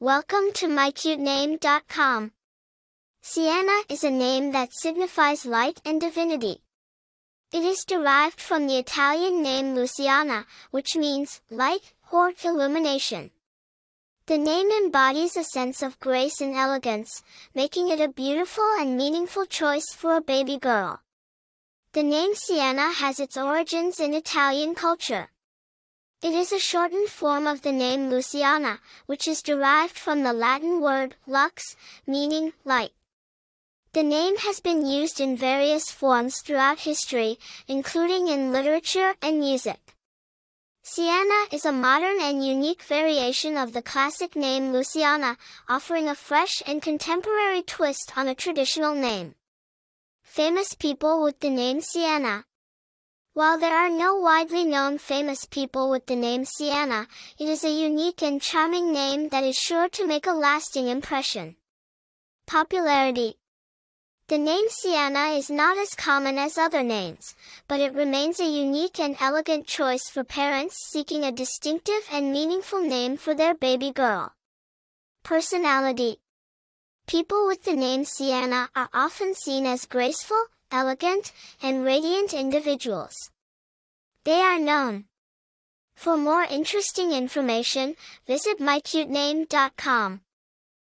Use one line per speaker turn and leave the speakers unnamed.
Welcome to mycutename.com. Ciana is a name that signifies light and divinity. It is derived from the Italian name Luciana, which means light or illumination. The name embodies a sense of grace and elegance, making it a beautiful and meaningful choice for a baby girl. The name Ciana has its origins in Italian culture. It is a shortened form of the name Luciana, which is derived from the Latin word lux, meaning light. The name has been used in various forms throughout history, including in literature and music. Ciana is a modern and unique variation of the classic name Luciana, offering a fresh and contemporary twist on a traditional name. Famous people with the name Ciana while there are no widely known famous people with the name Ciana, it is a unique and charming name that is sure to make a lasting impression. Popularity The name Ciana is not as common as other names, but it remains a unique and elegant choice for parents seeking a distinctive and meaningful name for their baby girl. Personality People with the name Ciana are often seen as graceful, elegant, and radiant individuals. They are known. For more interesting information, visit mycutename.com.